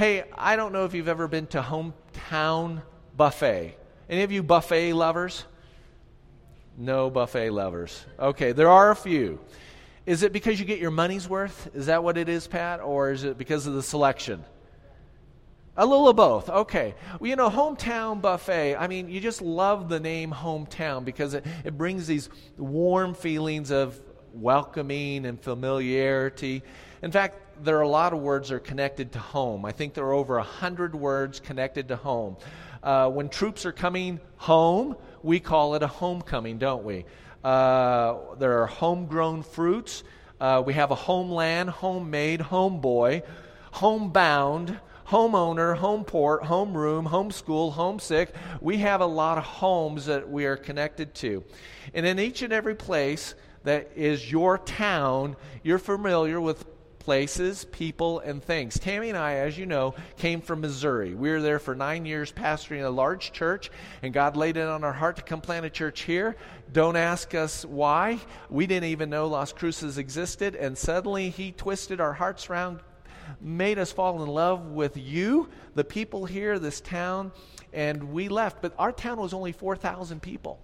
Hey, I don't know if you've ever been to Hometown Buffet. Any of you buffet lovers? No buffet lovers. Okay, there are a few. Is it because you get your money's worth? Is that what it is, Pat? Or is it because of the selection? A little of both. Okay. Well, you know, hometown buffet, I mean, you just love the name hometown because it, it brings these warm feelings of welcoming and familiarity. In fact, there are a lot of words that are connected to home. I think there are over a hundred words connected to home. Uh, when troops are coming home, we call it a homecoming, don't we? Uh, there are homegrown fruits. Uh, we have a homeland, homemade, homeboy, homebound, homeowner, home port, homeroom, homeschool, homesick. We have a lot of homes that we are connected to. And in each and every place that is your town, you're familiar with places, people, and things. Tammy and I, as you know, came from Missouri. We were there for nine years pastoring a large church, and God laid it on our heart to come plant a church here. Don't ask us why. We didn't even know Las Cruces existed, and suddenly He twisted our hearts around, made us fall in love with you, the people here, this town, and we left. But our town was only 4,000 people.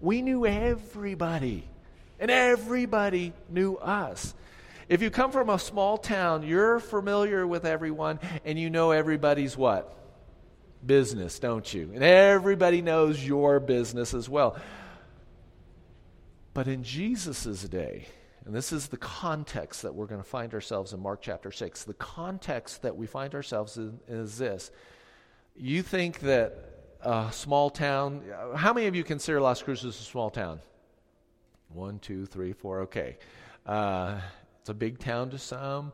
We knew everybody, and everybody knew us. If you come from a small town, you're familiar with everyone and you know everybody's what? Business, don't you? And everybody knows your business as well. But in Jesus' day, and this is the context that we're going to find ourselves in Mark chapter 6. The context that we find ourselves in is this. You think that a small town, how many of you consider Las Cruces a small town? One, two, three, four, okay. Uh, it's a big town to some.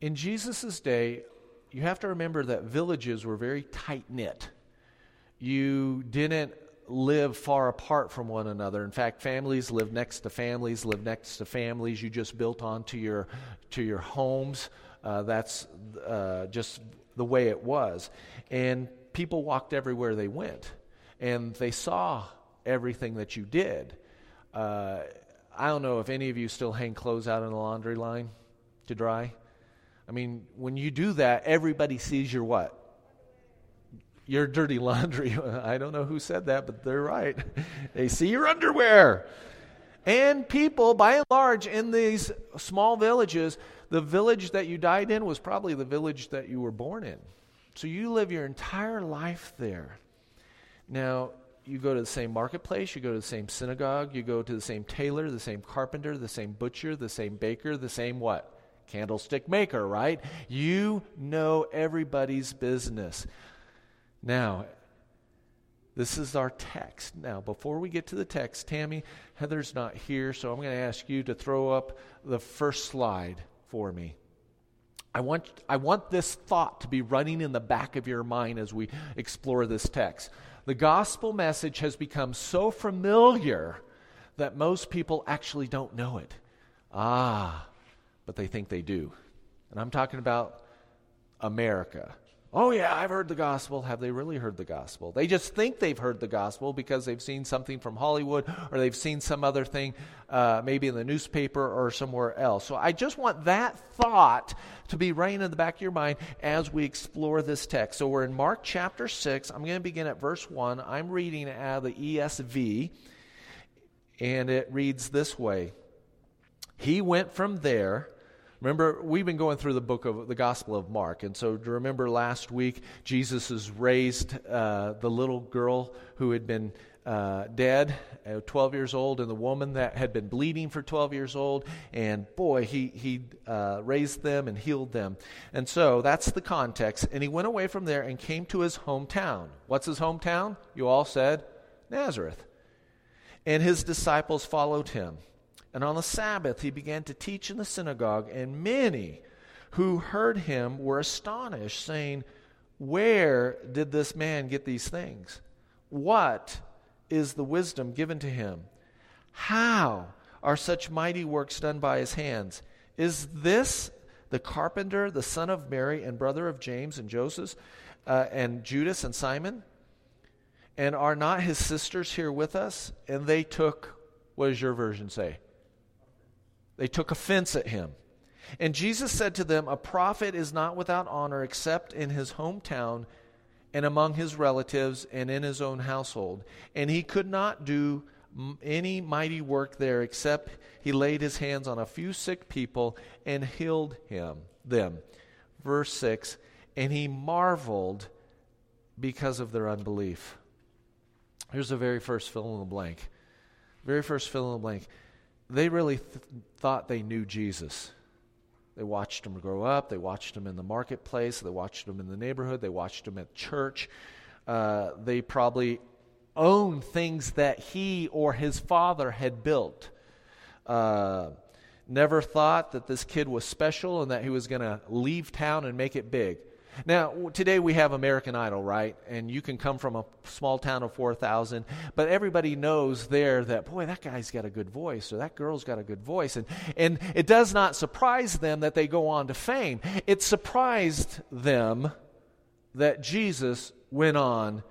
In Jesus' day, you have to remember that villages were very tight knit. You didn't live far apart from one another. In fact, families lived next to families, lived next to families. You just built onto your to your homes. Uh, that's uh, just the way it was, and people walked everywhere they went, and they saw everything that you did. Uh, I don't know if any of you still hang clothes out in the laundry line to dry. I mean, when you do that, everybody sees your what? Your dirty laundry. I don't know who said that, but they're right. they see your underwear. And people, by and large, in these small villages, the village that you died in was probably the village that you were born in. So you live your entire life there. Now, you go to the same marketplace, you go to the same synagogue, you go to the same tailor, the same carpenter, the same butcher, the same baker, the same what? Candlestick maker, right? You know everybody's business. Now, this is our text. Now, before we get to the text, Tammy, Heather's not here, so I'm going to ask you to throw up the first slide for me. I want, I want this thought to be running in the back of your mind as we explore this text. The gospel message has become so familiar that most people actually don't know it. Ah, but they think they do. And I'm talking about America. Oh, yeah, I've heard the gospel. Have they really heard the gospel? They just think they've heard the gospel because they've seen something from Hollywood or they've seen some other thing, uh, maybe in the newspaper or somewhere else. So I just want that thought to be running in the back of your mind as we explore this text. So we're in Mark chapter 6. I'm going to begin at verse 1. I'm reading out of the ESV, and it reads this way He went from there Remember, we've been going through the book of the Gospel of Mark. And so, to remember last week, Jesus has raised uh, the little girl who had been uh, dead, uh, 12 years old, and the woman that had been bleeding for 12 years old. And boy, he, he uh, raised them and healed them. And so, that's the context. And he went away from there and came to his hometown. What's his hometown? You all said Nazareth. And his disciples followed him. And on the Sabbath he began to teach in the synagogue, and many who heard him were astonished, saying, Where did this man get these things? What is the wisdom given to him? How are such mighty works done by his hands? Is this the carpenter, the son of Mary, and brother of James and Joseph, uh, and Judas and Simon? And are not his sisters here with us? And they took, what does your version say? They took offense at him. And Jesus said to them, A prophet is not without honor except in his hometown and among his relatives and in his own household. And he could not do any mighty work there except he laid his hands on a few sick people and healed him them. Verse 6 And he marveled because of their unbelief. Here's the very first fill in the blank. Very first fill in the blank. They really th- thought they knew Jesus. They watched him grow up. They watched him in the marketplace. They watched him in the neighborhood. They watched him at church. Uh, they probably owned things that he or his father had built. Uh, never thought that this kid was special and that he was going to leave town and make it big. Now, today we have American Idol, right? And you can come from a small town of 4,000, but everybody knows there that, boy, that guy's got a good voice or that girl's got a good voice. And, and it does not surprise them that they go on to fame. It surprised them that Jesus went on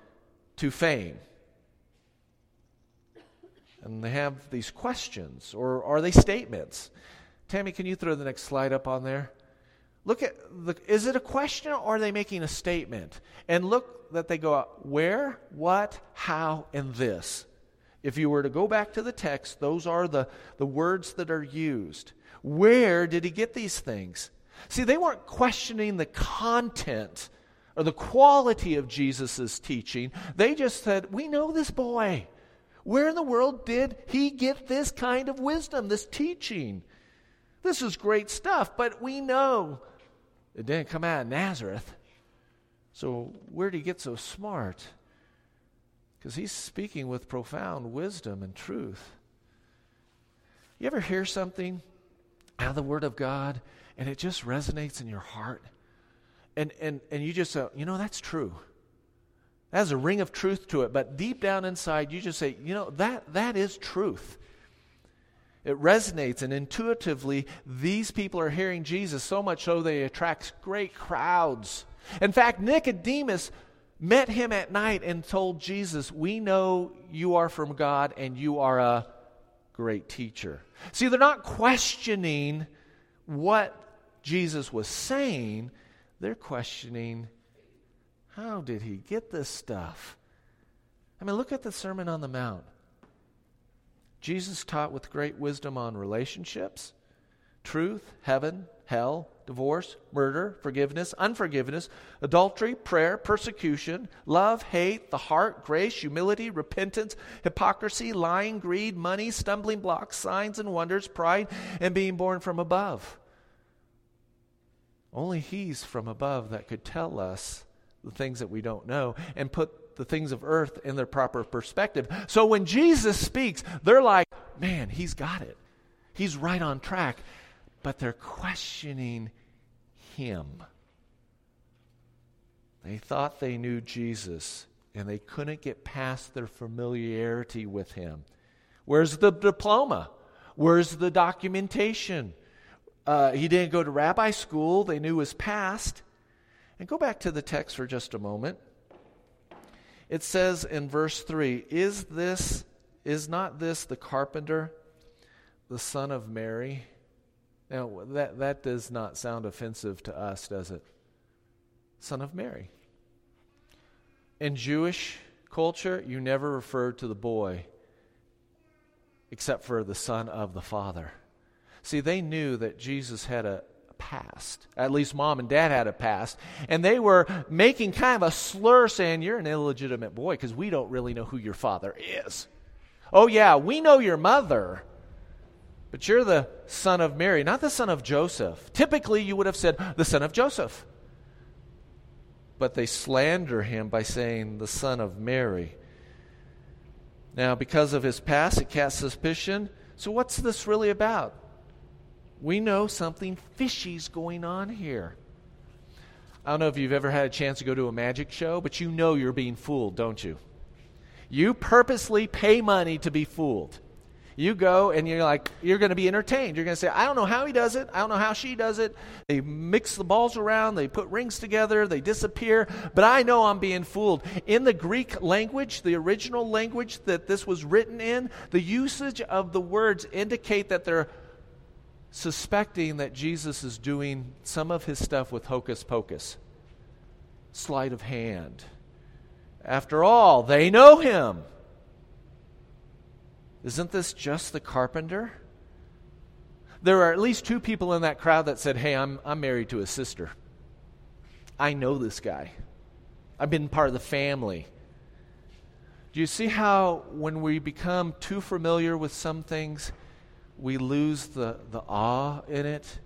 to fame. And they have these questions, or are they statements? Tammy, can you throw the next slide up on there? Look at the, is it a question or are they making a statement? And look that they go out where, what, how, and this. If you were to go back to the text, those are the, the words that are used. Where did he get these things? See, they weren't questioning the content or the quality of Jesus' teaching. They just said, We know this boy. Where in the world did he get this kind of wisdom, this teaching? This is great stuff, but we know it didn't come out of Nazareth. So, where did he get so smart? Because he's speaking with profound wisdom and truth. You ever hear something out of the Word of God and it just resonates in your heart? And, and, and you just say, you know, that's true. That has a ring of truth to it. But deep down inside, you just say, you know, that, that is truth. It resonates, and intuitively, these people are hearing Jesus so much so they attract great crowds. In fact, Nicodemus met him at night and told Jesus, We know you are from God and you are a great teacher. See, they're not questioning what Jesus was saying, they're questioning how did he get this stuff? I mean, look at the Sermon on the Mount. Jesus taught with great wisdom on relationships, truth, heaven, hell, divorce, murder, forgiveness, unforgiveness, adultery, prayer, persecution, love, hate, the heart, grace, humility, repentance, hypocrisy, lying, greed, money, stumbling blocks, signs and wonders, pride, and being born from above. Only He's from above that could tell us the things that we don't know and put the things of earth in their proper perspective. So when Jesus speaks, they're like, man, he's got it. He's right on track. But they're questioning him. They thought they knew Jesus, and they couldn't get past their familiarity with him. Where's the diploma? Where's the documentation? Uh, he didn't go to rabbi school, they knew his past. And go back to the text for just a moment. It says in verse 3 Is this, is not this the carpenter, the son of Mary? Now, that, that does not sound offensive to us, does it? Son of Mary. In Jewish culture, you never referred to the boy except for the son of the father. See, they knew that Jesus had a, past. At least mom and dad had a past. And they were making kind of a slur saying, You're an illegitimate boy because we don't really know who your father is. Oh, yeah, we know your mother, but you're the son of Mary, not the son of Joseph. Typically, you would have said, The son of Joseph. But they slander him by saying, The son of Mary. Now, because of his past, it casts suspicion. So, what's this really about? We know something fishy's going on here. I don't know if you've ever had a chance to go to a magic show, but you know you're being fooled, don't you? You purposely pay money to be fooled. You go and you're like, you're going to be entertained. You're going to say, I don't know how he does it. I don't know how she does it. They mix the balls around, they put rings together, they disappear, but I know I'm being fooled. In the Greek language, the original language that this was written in, the usage of the words indicate that they're suspecting that Jesus is doing some of his stuff with hocus pocus, sleight of hand. After all, they know him. Isn't this just the carpenter? There are at least two people in that crowd that said, Hey, I'm, I'm married to a sister. I know this guy. I've been part of the family. Do you see how when we become too familiar with some things, we lose the, the awe in it.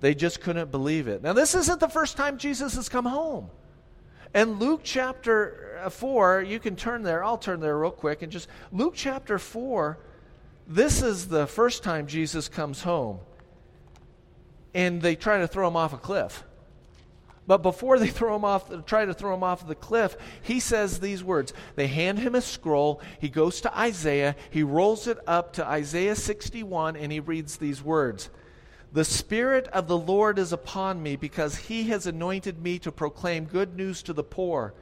They just couldn't believe it. Now, this isn't the first time Jesus has come home. And Luke chapter uh, 4, you can turn there. I'll turn there real quick. And just Luke chapter 4, this is the first time Jesus comes home. And they try to throw him off a cliff. But before they throw him off, try to throw him off the cliff, he says these words. They hand him a scroll. He goes to Isaiah. He rolls it up to Isaiah 61, and he reads these words The Spirit of the Lord is upon me, because he has anointed me to proclaim good news to the poor.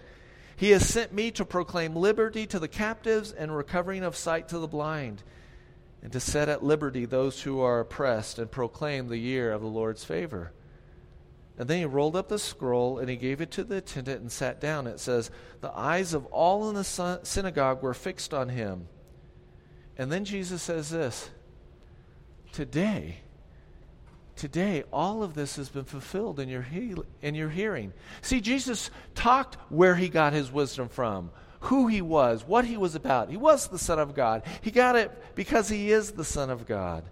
He has sent me to proclaim liberty to the captives and recovering of sight to the blind, and to set at liberty those who are oppressed, and proclaim the year of the Lord's favor. And then he rolled up the scroll and he gave it to the attendant and sat down. It says, The eyes of all in the synagogue were fixed on him. And then Jesus says this Today, today, all of this has been fulfilled in your, in your hearing. See, Jesus talked where he got his wisdom from, who he was, what he was about. He was the Son of God. He got it because he is the Son of God.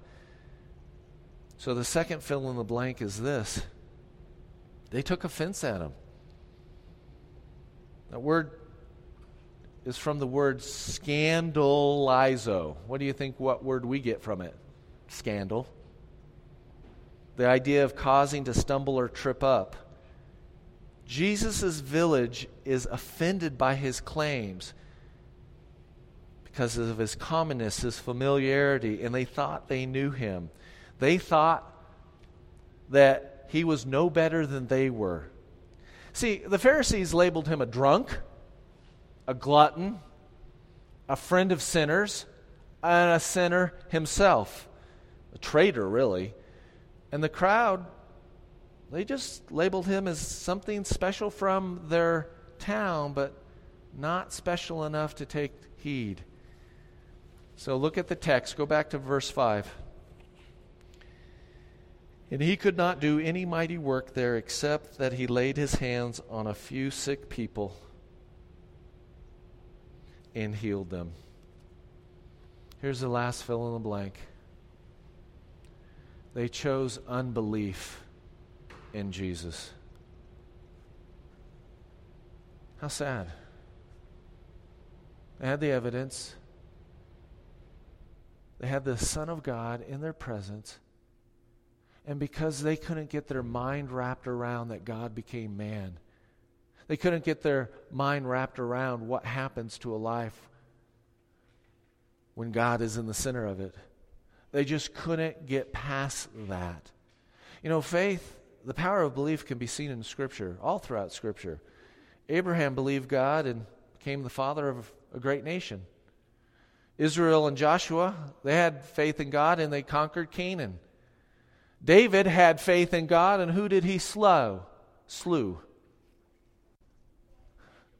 So the second fill in the blank is this they took offense at him. That word is from the word scandalizo. What do you think what word we get from it? Scandal. The idea of causing to stumble or trip up. Jesus' village is offended by his claims because of his commonness, his familiarity, and they thought they knew him. They thought that he was no better than they were. See, the Pharisees labeled him a drunk, a glutton, a friend of sinners, and a sinner himself. A traitor, really. And the crowd, they just labeled him as something special from their town, but not special enough to take heed. So look at the text. Go back to verse 5. And he could not do any mighty work there except that he laid his hands on a few sick people and healed them. Here's the last fill in the blank. They chose unbelief in Jesus. How sad. They had the evidence. They had the Son of God in their presence and because they couldn't get their mind wrapped around that God became man, they couldn't get their mind wrapped around what happens to a life when God is in the center of it. They just couldn't get past that. You know, faith, the power of belief can be seen in Scripture, all throughout Scripture. Abraham believed God and became the father of a great nation. Israel and Joshua, they had faith in God and they conquered Canaan. David had faith in God, and who did he slow? Slew.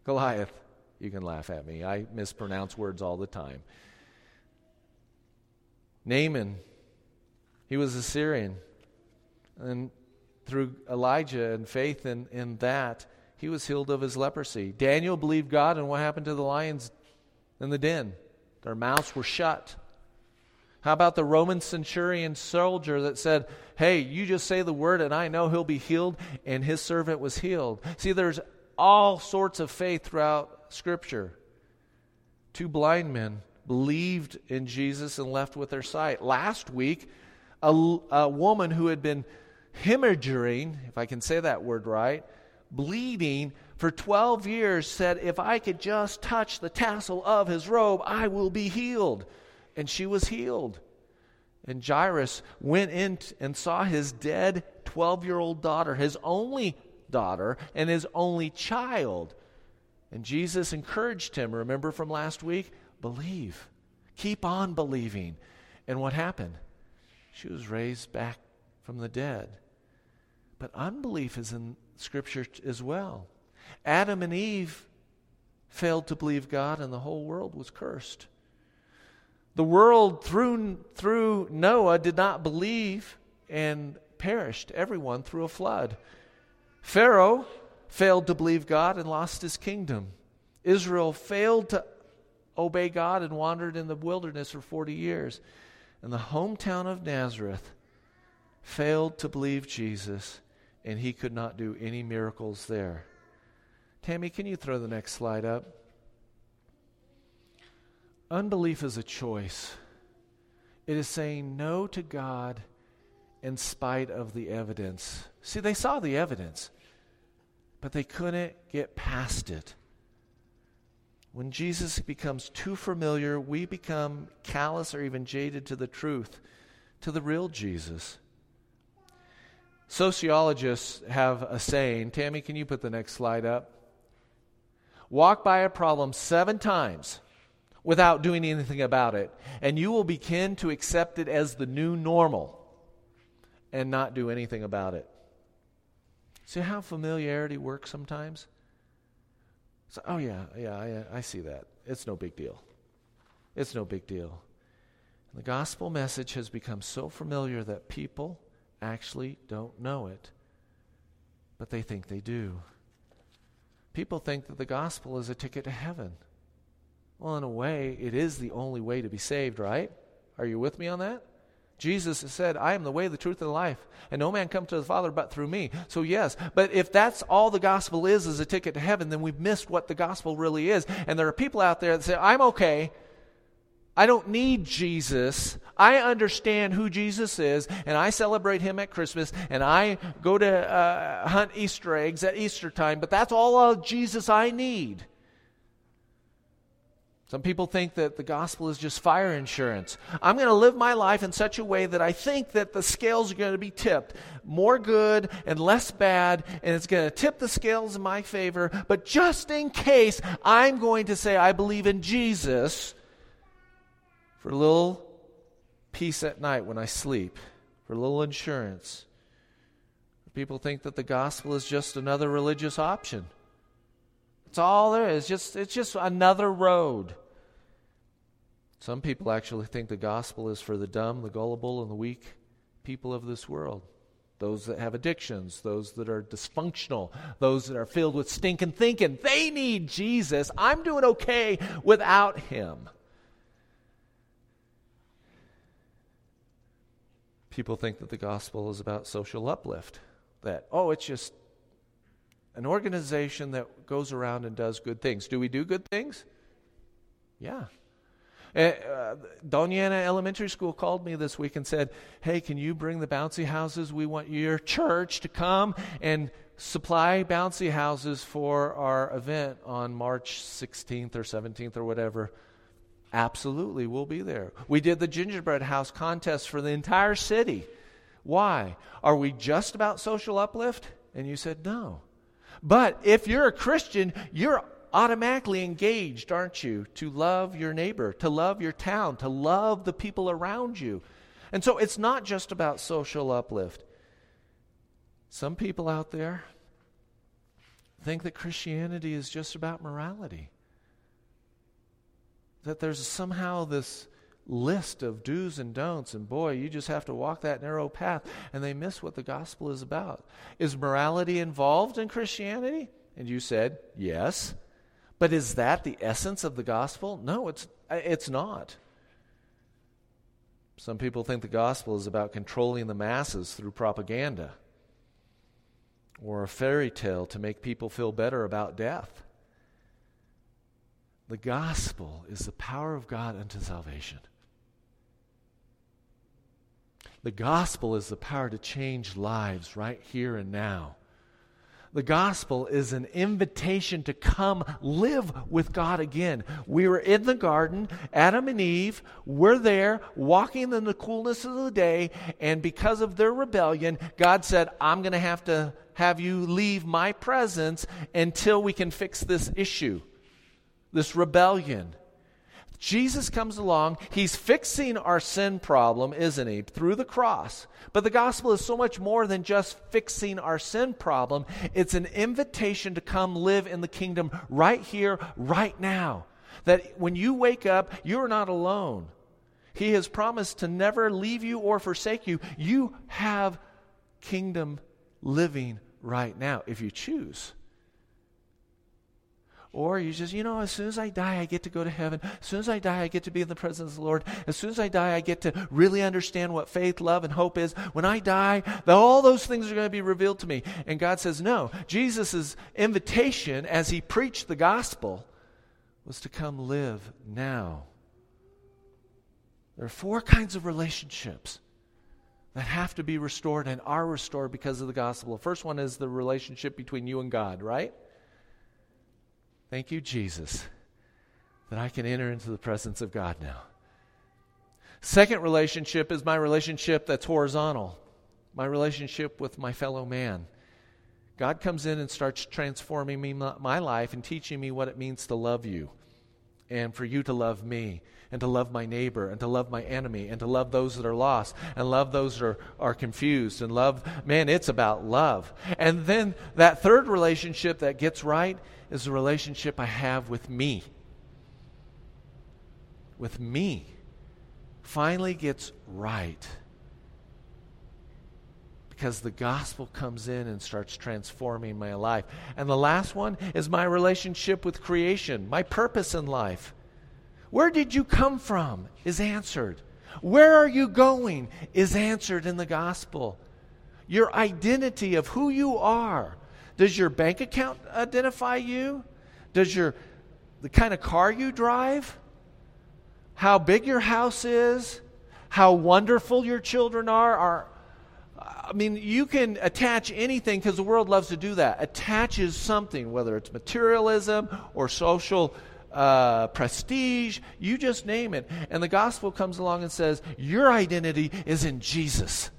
Goliath. You can laugh at me. I mispronounce words all the time. Naaman, he was a Syrian. And through Elijah and faith in, in that, he was healed of his leprosy. Daniel believed God, and what happened to the lions in the den? Their mouths were shut. How about the Roman centurion soldier that said, Hey, you just say the word and I know he'll be healed, and his servant was healed? See, there's all sorts of faith throughout Scripture. Two blind men believed in Jesus and left with their sight. Last week, a, a woman who had been hemorrhaging, if I can say that word right, bleeding for 12 years said, If I could just touch the tassel of his robe, I will be healed and she was healed. And Jairus went in and saw his dead 12 year old daughter, his only daughter, and his only child. And Jesus encouraged him, remember from last week? Believe. Keep on believing. And what happened? She was raised back from the dead. But unbelief is in Scripture as well. Adam and Eve failed to believe God, and the whole world was cursed. The world, through, through Noah, did not believe and perished, everyone, through a flood. Pharaoh failed to believe God and lost his kingdom. Israel failed to obey God and wandered in the wilderness for 40 years. And the hometown of Nazareth failed to believe Jesus, and he could not do any miracles there. Tammy, can you throw the next slide up? Unbelief is a choice. It is saying no to God in spite of the evidence. See, they saw the evidence, but they couldn't get past it. When Jesus becomes too familiar, we become callous or even jaded to the truth, to the real Jesus. Sociologists have a saying. Tammy, can you put the next slide up? Walk by a problem seven times without doing anything about it, and you will begin to accept it as the new normal and not do anything about it. See how familiarity works sometimes? So, oh, yeah, yeah, I, I see that. It's no big deal. It's no big deal. The gospel message has become so familiar that people actually don't know it, but they think they do. People think that the gospel is a ticket to heaven. Well, in a way, it is the only way to be saved, right? Are you with me on that? Jesus said, I am the way, the truth, and the life, and no man comes to the Father but through me. So, yes, but if that's all the gospel is, is a ticket to heaven, then we've missed what the gospel really is. And there are people out there that say, I'm okay. I don't need Jesus. I understand who Jesus is, and I celebrate him at Christmas, and I go to uh, hunt Easter eggs at Easter time, but that's all of Jesus I need. Some people think that the gospel is just fire insurance. I'm going to live my life in such a way that I think that the scales are going to be tipped more good and less bad, and it's going to tip the scales in my favor. But just in case, I'm going to say I believe in Jesus for a little peace at night when I sleep, for a little insurance. People think that the gospel is just another religious option. It's all there is. Just, it's just another road. Some people actually think the gospel is for the dumb, the gullible, and the weak people of this world. Those that have addictions, those that are dysfunctional, those that are filled with stinking thinking. They need Jesus. I'm doing okay without him. People think that the gospel is about social uplift. That, oh, it's just an organization that goes around and does good things. Do we do good things? Yeah. Uh, Doña Ana Elementary School called me this week and said, Hey, can you bring the bouncy houses? We want your church to come and supply bouncy houses for our event on March 16th or 17th or whatever. Absolutely, we'll be there. We did the gingerbread house contest for the entire city. Why? Are we just about social uplift? And you said no. But if you're a Christian, you're automatically engaged, aren't you, to love your neighbor, to love your town, to love the people around you. And so it's not just about social uplift. Some people out there think that Christianity is just about morality. That there's somehow this list of do's and don'ts, and boy, you just have to walk that narrow path, and they miss what the gospel is about. Is morality involved in Christianity? And you said, yes. But is that the essence of the gospel? No, it's, it's not. Some people think the gospel is about controlling the masses through propaganda or a fairy tale to make people feel better about death. The gospel is the power of God unto salvation. The gospel is the power to change lives right here and now. The gospel is an invitation to come live with God again. We were in the garden, Adam and Eve were there, walking in the coolness of the day, and because of their rebellion, God said, I'm going to have to have you leave my presence until we can fix this issue, this rebellion. Jesus comes along. He's fixing our sin problem, isn't he, through the cross. But the gospel is so much more than just fixing our sin problem. It's an invitation to come live in the kingdom right here, right now. That when you wake up, you're not alone. He has promised to never leave you or forsake you. You have kingdom living right now if you choose. Or you just, you know, as soon as I die, I get to go to heaven. As soon as I die, I get to be in the presence of the Lord. As soon as I die, I get to really understand what faith, love, and hope is. When I die, all those things are going to be revealed to me. And God says, no. Jesus' invitation as he preached the gospel was to come live now. There are four kinds of relationships that have to be restored and are restored because of the gospel. The first one is the relationship between you and God, right? Thank you, Jesus, that I can enter into the presence of God now. Second relationship is my relationship that's horizontal, my relationship with my fellow man. God comes in and starts transforming me, my life and teaching me what it means to love you and for you to love me and to love my neighbor and to love my enemy and to love those that are lost and love those that are, are confused and love man it's about love and then that third relationship that gets right is the relationship I have with me. With me. Finally gets right. Because the gospel comes in and starts transforming my life. And the last one is my relationship with creation, my purpose in life. Where did you come from? Is answered. Where are you going? Is answered in the gospel. Your identity of who you are does your bank account identify you? Does your the kind of car you drive? How big your house is? How wonderful your children are? Are I mean, you can attach anything because the world loves to do that. Attaches something, whether it's materialism or social uh, prestige, you just name it. And the gospel comes along and says, Your identity is in Jesus.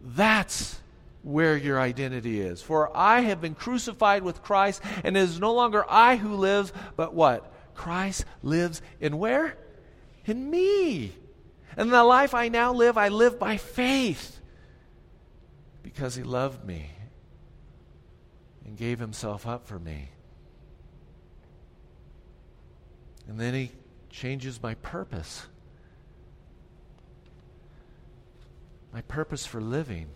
That's where your identity is. For I have been crucified with Christ, and it is no longer I who lives, but what? Christ lives in where? In me. And the life I now live, I live by faith because he loved me and gave himself up for me. And then he changes my purpose. My purpose for living.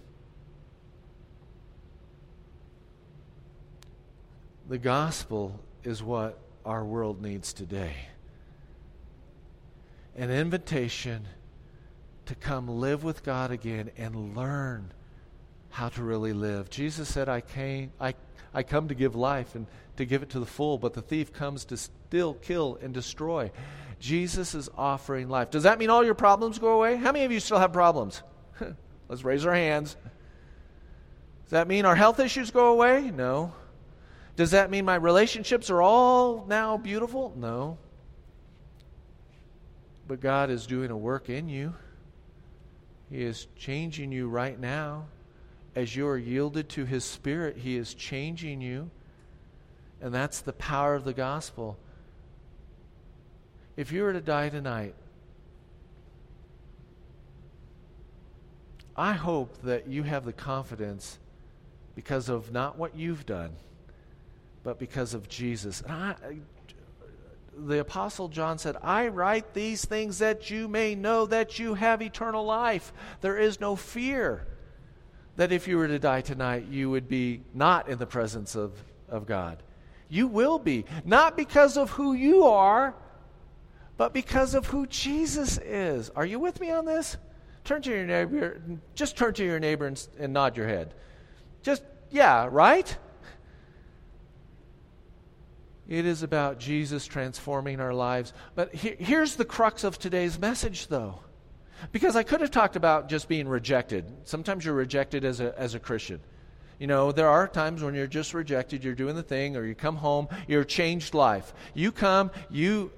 The gospel is what our world needs today an invitation to come live with God again and learn how to really live. Jesus said, I came, I, I come to give life and to give it to the full, but the thief comes to still kill and destroy. Jesus is offering life. Does that mean all your problems go away? How many of you still have problems? Let's raise our hands. Does that mean our health issues go away? No. Does that mean my relationships are all now beautiful? No. But God is doing a work in you. He is changing you right now. As you are yielded to His Spirit, He is changing you. And that's the power of the gospel. If you were to die tonight, I hope that you have the confidence because of not what you've done but because of Jesus. And I, the Apostle John said, I write these things that you may know that you have eternal life. There is no fear that if you were to die tonight, you would be not in the presence of, of God. You will be, not because of who you are, but because of who Jesus is. Are you with me on this? Turn to your neighbor, just turn to your neighbor and, and nod your head. Just, yeah, right? It is about Jesus transforming our lives. But he, here's the crux of today's message, though. Because I could have talked about just being rejected. Sometimes you're rejected as a, as a Christian. You know, there are times when you're just rejected, you're doing the thing, or you come home, you're changed life. You come, you.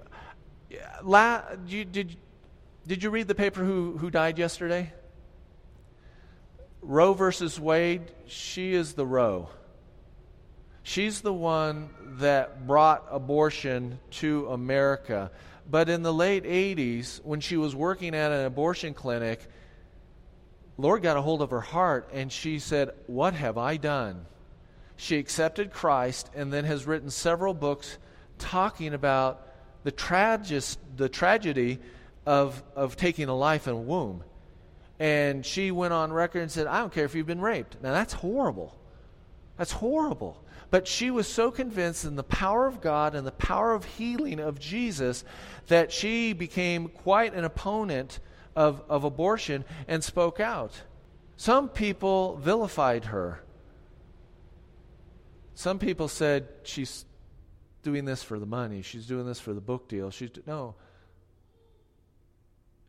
La, you did, did you read the paper who, who died yesterday? Roe versus Wade, she is the Roe. She's the one that brought abortion to America. But in the late 80s, when she was working at an abortion clinic, Lord got a hold of her heart and she said, What have I done? She accepted Christ and then has written several books talking about the, tragis, the tragedy of, of taking a life in a womb. And she went on record and said, I don't care if you've been raped. Now, that's horrible. That's horrible. But she was so convinced in the power of God and the power of healing of Jesus that she became quite an opponent of, of abortion and spoke out. Some people vilified her. Some people said she's doing this for the money, she's doing this for the book deal. She's no.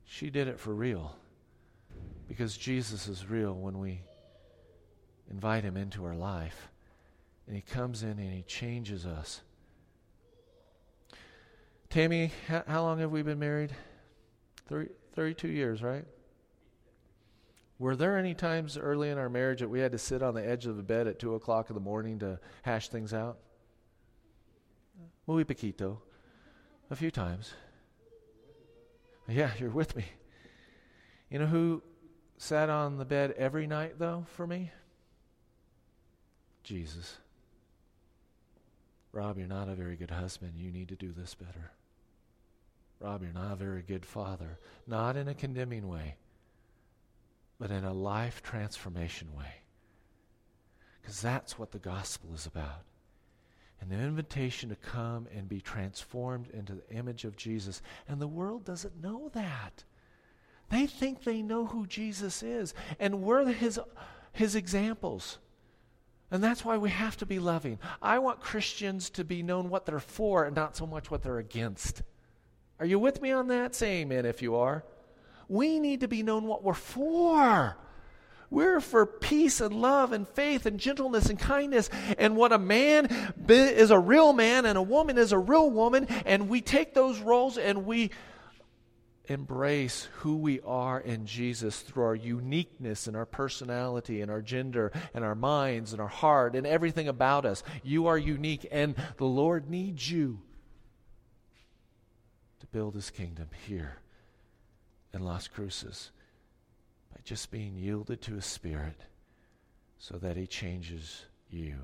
She did it for real. Because Jesus is real when we invite him into our life. And he comes in and he changes us. Tammy, how, long have we been married? 30, 32 years, right? Were there any times early in our marriage that we had to sit on the edge of the bed at 2 o'clock in the morning to hash things out? Muy poquito. A few times. Yeah, you're with me. You know who sat on the bed every night, though, for me? Jesus. Rob, you're not a very good husband. You need to do this better. Rob, you're not a very good father. Not in a condemning way, but in a life transformation way. Because that's what the gospel is about. An invitation to come and be transformed into the image of Jesus. And the world doesn't know that. They think they know who Jesus is, and we're his, his examples. And that's why we have to be loving. I want Christians to be known what they're for and not so much what they're against. Are you with me on that? Say amen if you are. We need to be known what we're for. We're for peace and love and faith and gentleness and kindness. And what a man is a real man and a woman is a real woman. And we take those roles and we embrace who we are in Jesus through our uniqueness and our personality and our gender and our minds and our heart and everything about us. You are unique, and the Lord needs you to build his kingdom here in Las Cruces by just being yielded to his spirit so that he changes you.